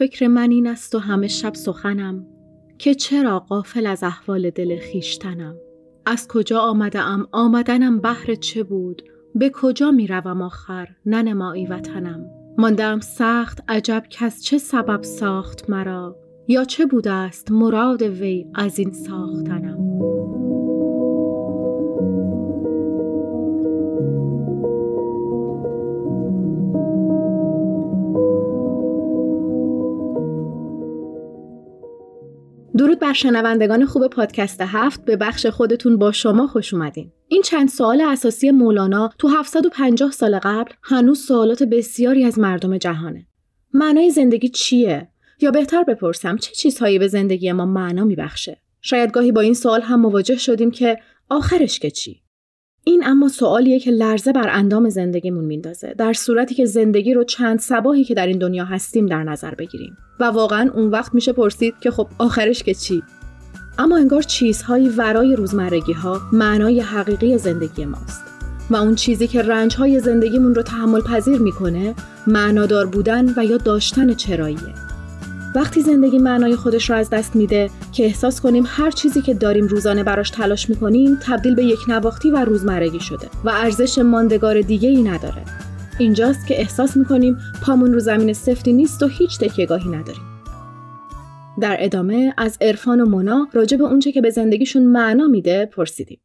فکر من این است و همه شب سخنم که چرا قافل از احوال دل خیشتنم از کجا آمدم؟ آمدنم بهر چه بود؟ به کجا می روم آخر ننمایی وطنم. ماندم سخت عجب کس چه سبب ساخت مرا؟ یا چه بوده است مراد وی از این ساختنم؟ درود بر شنوندگان خوب پادکست هفت به بخش خودتون با شما خوش اومدین. این چند سوال اساسی مولانا تو 750 سال قبل هنوز سوالات بسیاری از مردم جهانه. معنای زندگی چیه؟ یا بهتر بپرسم چه چیزهایی به زندگی ما معنا میبخشه؟ شاید گاهی با این سوال هم مواجه شدیم که آخرش که چی؟ این اما سوالیه که لرزه بر اندام زندگیمون میندازه در صورتی که زندگی رو چند سباهی که در این دنیا هستیم در نظر بگیریم. و واقعا اون وقت میشه پرسید که خب آخرش که چی؟ اما انگار چیزهایی ورای روزمرگی ها معنای حقیقی زندگی ماست. و اون چیزی که رنج های زندگیمون رو تحمل پذیر می‌کنه معنادار بودن و یا داشتن چراییه. وقتی زندگی معنای خودش را از دست میده که احساس کنیم هر چیزی که داریم روزانه براش تلاش می‌کنیم تبدیل به یک نواختی و روزمرگی شده و ارزش ماندگار دیگه ای نداره. اینجاست که احساس می‌کنیم پامون رو زمین سفتی نیست و هیچ تکیهگاهی نداریم. در ادامه از عرفان و منا راجع به اونچه که به زندگیشون معنا میده پرسیدیم.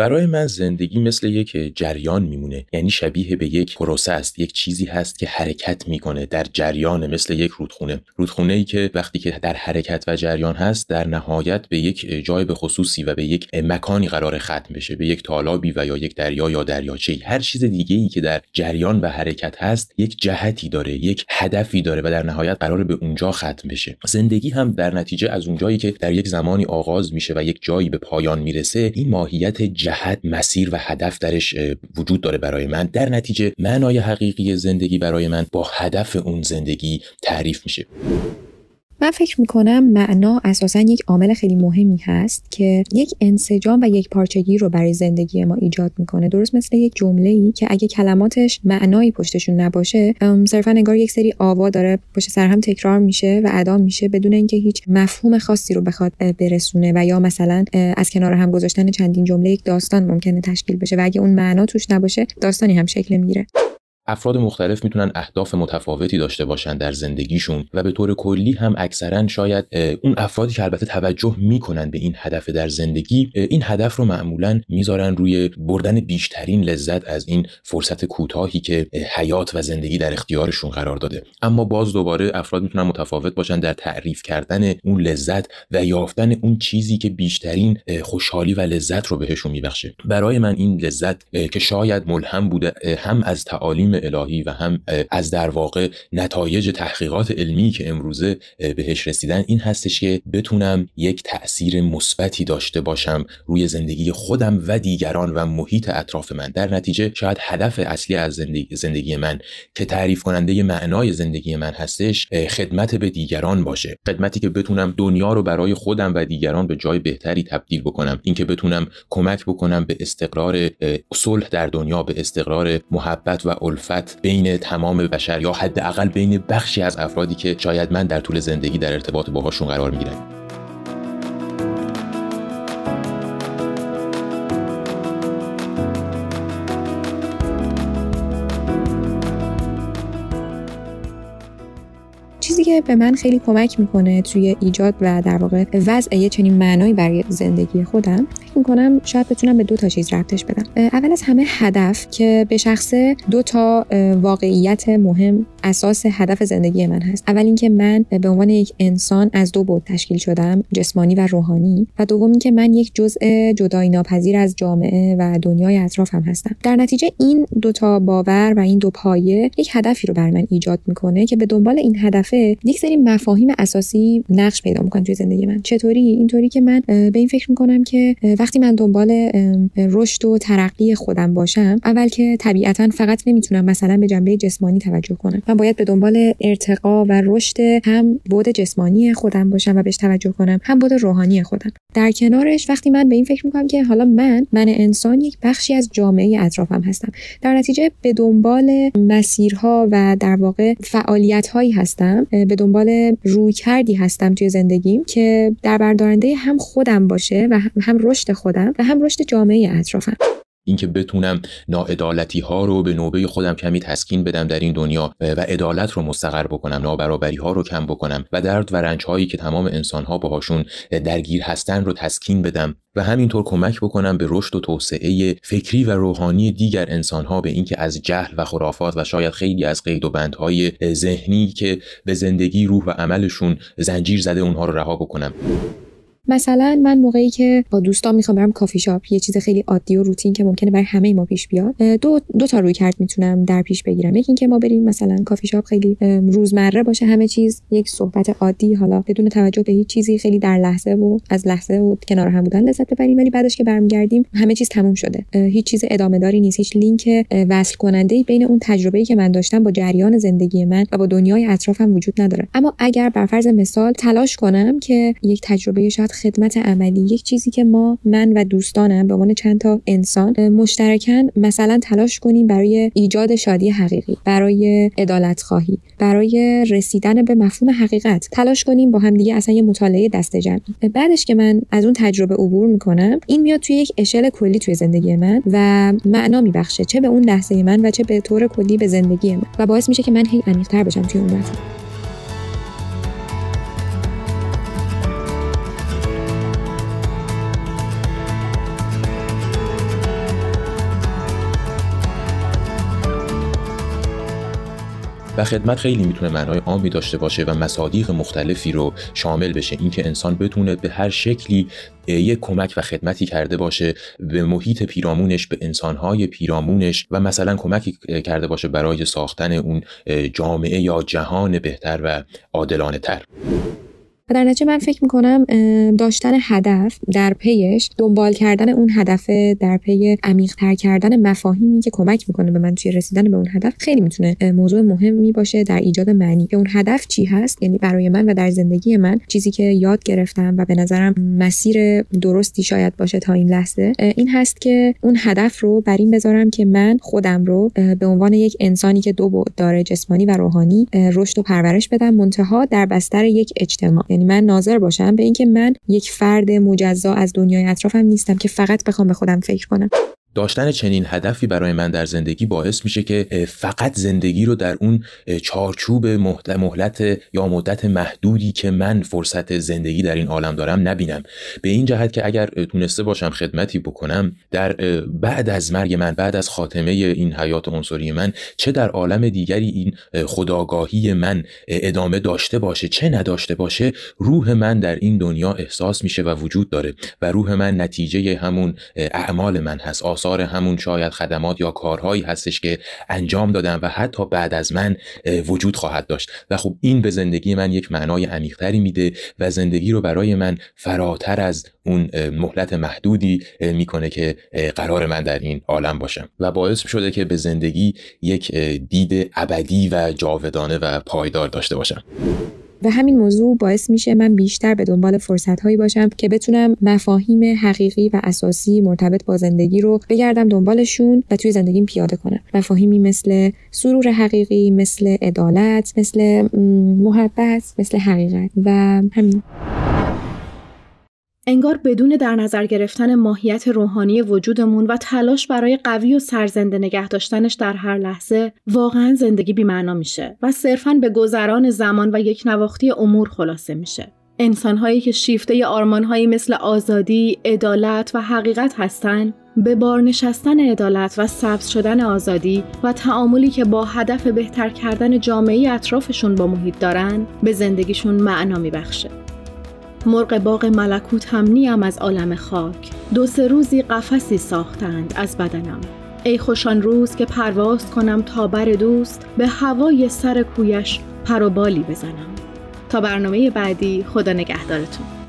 برای من زندگی مثل یک جریان میمونه. یعنی شبیه به یک پروسه است. یک چیزی هست که حرکت می‌کنه در جریان مثل یک رودخونه. رودخونه ای که وقتی که در حرکت و جریان هست در نهایت به یک جای به خصوصی و به یک مکانی قرار ختم بشه. به یک تالابی و یا یک دریا یا دریاچه هر چیز دیگه ای که در جریان و حرکت هست یک جهتی داره یک هدفی داره و در نهایت قرار به اونجا ختم بشه. زندگی هم در نتیجه از اونجایی که در یک زمانی آغاز میشه و یک جایی به پایان می‌رسه این ماهیت جهت مسیر و هدف درش وجود داره برای من. در نتیجه معنای حقیقی زندگی برای من با هدف اون زندگی تعریف میشه. من فکر می‌کنم معنا اساسا یک عامل خیلی مهمی هست که یک انسجام و یک پارچگی رو برای زندگی ما ایجاد می‌کنه. درست مثل یک جمله ای که اگه کلماتش معنایی پشتشون نباشه صرفا انگار یک سری آوا داره پشت سر هم تکرار میشه و ادا میشه بدون اینکه هیچ مفهوم خاصی رو بخواد برسونه و یا مثلا از کنار هم گذاشتن چندین جمله یک داستان ممکنه تشکیل بشه و اگه اون معنا توش نباشه داستانی هم شکل می‌گیره. افراد مختلف می‌تونن اهداف متفاوتی داشته باشن در زندگیشون و به طور کلی هم اکثرا شاید اون افرادی که البته توجه می‌کنن به این هدف در زندگی این هدف رو معمولا می‌ذارن روی بردن بیشترین لذت از این فرصت کوتاهی که حیات و زندگی در اختیارشون قرار داده. اما باز دوباره افراد می‌تونن متفاوت باشن در تعریف کردن اون لذت و یافتن اون چیزی که بیشترین خوشحالی و لذت رو بهشون میبخشه. برای من این لذت که شاید ملهم بوده هم از تعالیم الهی و هم از در واقع نتایج تحقیقات علمی که امروزه بهش رسیدن این هستش که بتونم یک تاثیر مثبتی داشته باشم روی زندگی خودم و دیگران و محیط اطراف من. در نتیجه شاید هدف اصلی از زندگی, زندگی من که تعریف کننده معنای زندگی من هستش خدمت به دیگران باشه. خدمتی که بتونم دنیا رو برای خودم و دیگران به جای بهتری تبدیل بکنم. اینکه بتونم کمک بکنم به استقرار صلح در دنیا به استقرار محبت و الفت بین تمام بشر یا حداقل بین بخشی از افرادی که شاید من در طول زندگی در ارتباط باهاشون قرار می‌گیرم. به من خیلی کمک می‌کنه توی ایجاد و در واقع وضع یه چنین معنایی برای زندگی خودم فکر می‌کنم شاید بتونم به دو تا چیز ربطش بدم. اول از همه هدف که به شخصه دو تا واقعیت مهم اساس هدف زندگی من هست. اول اینکه من به عنوان یک انسان از دو بود تشکیل شدم جسمانی و روحانی. و دوم اینکه من یک جزء جدایی ناپذیر از جامعه و دنیای اطرافم هستم. در نتیجه این دو تا باور و این دو پایه یک هدفی رو بر من ایجاد می‌کنه که به دنبال این هدفه یک سری مفاهیم اساسی نقش پیدا می‌کنه توی زندگی من. چطوری؟ اینطوری که من به این فکر می‌کنم که وقتی من دنبال رشد و ترقی خودم باشم اول که طبیعتا فقط نمی‌تونم مثلا به جنبه جسمانی توجه کنم. من باید به دنبال ارتقا و رشد هم بود جسمانی خودم باشم و بهش توجه کنم هم بود روحانی خودم. در کنارش وقتی من به این فکر می‌کنم که حالا من من انسان یک بخشی از جامعه اطرافم هستم. در نتیجه به دنبال مسیرها و در واقع فعالیت هایی هستم به دنبال روی کردی هستم توی زندگیم که در بردارنده هم خودم باشه و هم رشد خودم و هم رشد جامعه اطرافم. اینکه بتونم ناعدالتی ها رو به نوبه خودم کمی تسکین بدم در این دنیا و عدالت رو مستقر بکنم نابرابری ها رو کم بکنم و درد و رنج هایی که تمام انسان ها باهاشون درگیر هستن رو تسکین بدم و همینطور کمک بکنم به رشد و توسعه فکری و روحانی دیگر انسان ها به اینکه از جهل و خرافات و شاید خیلی از قید و بندهای ذهنی که به زندگی روح و عملشون زنجیر زده اونها رو رها بکنم. مثلا من موقعی که با دوستان می‌خوام برم کافی شاپ یه چیز خیلی عادی و روتین که ممکنه برای همه ما پیش بیاد دو دو تا رویکرد می‌تونم در پیش بگیرم. یکی اینکه ما بریم مثلا کافی شاپ خیلی روزمره باشه همه چیز یک صحبت عادی حالا بدون توجه به هیچ چیزی خیلی در لحظه و از لحظه و کنار هم بودن لذت ببریم ولی بعدش که برمیگردیم همه چیز تموم شده. هیچ چیز ادامه داری نیست. هیچ لینک وصل کننده بین اون تجربه‌ای که من داشتم با جریان زندگی من و با دنیای اطرافم وجود نداره. اما اگر بر فرض مثال تلاش کنم که یک تجربه شاید خدمت عملی. یک چیزی که ما من و دوستانم به عنوان چند تا انسان مشترکا مثلا تلاش کنیم برای ایجاد شادی حقیقی برای عدالت خواهی برای رسیدن به مفهوم حقیقت. تلاش کنیم با هم دیگه اصلا یه مطالعه دست جمعی بعدش که من از اون تجربه عبور می‌کنم این میاد توی یک اشل کلی توی زندگی من و معنا میبخشه. چه به اون لحظه من و چه به طور کلی به زندگی من. و باعث میشه که من هی عمیق‌تر بشم توی اون مفهوم و خدمت خیلی می‌تونه معنای عامی داشته باشه و مصادیق مختلفی رو شامل بشه. اینکه انسان بتونه به هر شکلی یک کمک و خدمتی کرده باشه به محیط پیرامونش به انسانهای پیرامونش و مثلا کمکی کرده باشه برای ساختن اون جامعه یا جهان بهتر و عادلانه تر در نتیجه من فکر می‌کنم داشتن هدف در پیش دنبال کردن اون هدف در پی عمیقتر کردن مفاهیمی که کمک می‌کنه به من توی رسیدن به اون هدف خیلی می‌تونه موضوع مهمی باشه در ایجاد معنی. که اون هدف چی هست؟ یعنی برای من و در زندگی من چیزی که یاد گرفتم و به نظرم مسیر درستی شاید باشه تا این لحظه این هست که اون هدف رو بر این بذارم که من خودم رو به عنوان یک انسانی که دو بعد داره جسمانی و روحانی رشد و پرورش بدم منتها در بستر یک اجتماع. یعنی من ناظر باشم به اینکه من یک فرد مجزا از دنیای اطرافم نیستم که فقط بخوام به خودم فکر کنم. داشتن چنین هدفی برای من در زندگی باعث میشه که فقط زندگی رو در اون چارچوب مهلت یا مدت محدودی که من فرصت زندگی در این عالم دارم نبینم. به این جهت که اگر تونسته باشم خدمتی بکنم در بعد از مرگ من بعد از خاتمه این حیات عنصری من چه در عالم دیگری این خداگاهی من ادامه داشته باشه چه نداشته باشه روح من در این دنیا احساس میشه و وجود داره و روح من نتیجه همون اعمال من هست. آثار همون شاید خدمات یا کارهایی هستش که انجام دادم و حتی بعد از من وجود خواهد داشت. و خب این به زندگی من یک معنای عمیقتری میده و زندگی رو برای من فراتر از اون مهلت محدودی می‌کنه که قرار من در این عالم باشم. و باعث شده که به زندگی یک دید ابدی و جاودانه و پایدار داشته باشم. و همین موضوع باعث میشه من بیشتر به دنبال فرصت هایی باشم که بتونم مفاهیم حقیقی و اساسی مرتبط با زندگی رو بگردم دنبالشون و توی زندگیم پیاده کنم. مفاهیمی مثل سرور حقیقی مثل عدالت مثل محبت مثل حقیقت و همین. انگار بدون در نظر گرفتن ماهیت روحانی وجودمون و تلاش برای قوی و سرزنده نگه داشتنش در هر لحظه واقعا زندگی بیمعنا میشه و صرفا به گذران زمان و یک نواختی امور خلاصه میشه. انسانهایی که شیفته آرمانهایی مثل آزادی، عدالت و حقیقت هستند به بار نشستن عدالت و سبز شدن آزادی و تعاملی که با هدف بهتر کردن جامعه اطرافشون با محیط دارن به زندگیشون معنا میبخشه. مرغ باغ ملکوت هم نیم از عالم خاک. دو سه روزی قفسی ساختند از بدنم. ای خوشان روز که پرواز کنم تا بر دوست به هوای سر کویش پر بالی بزنم. تا برنامه بعدی خدا نگهدارتون.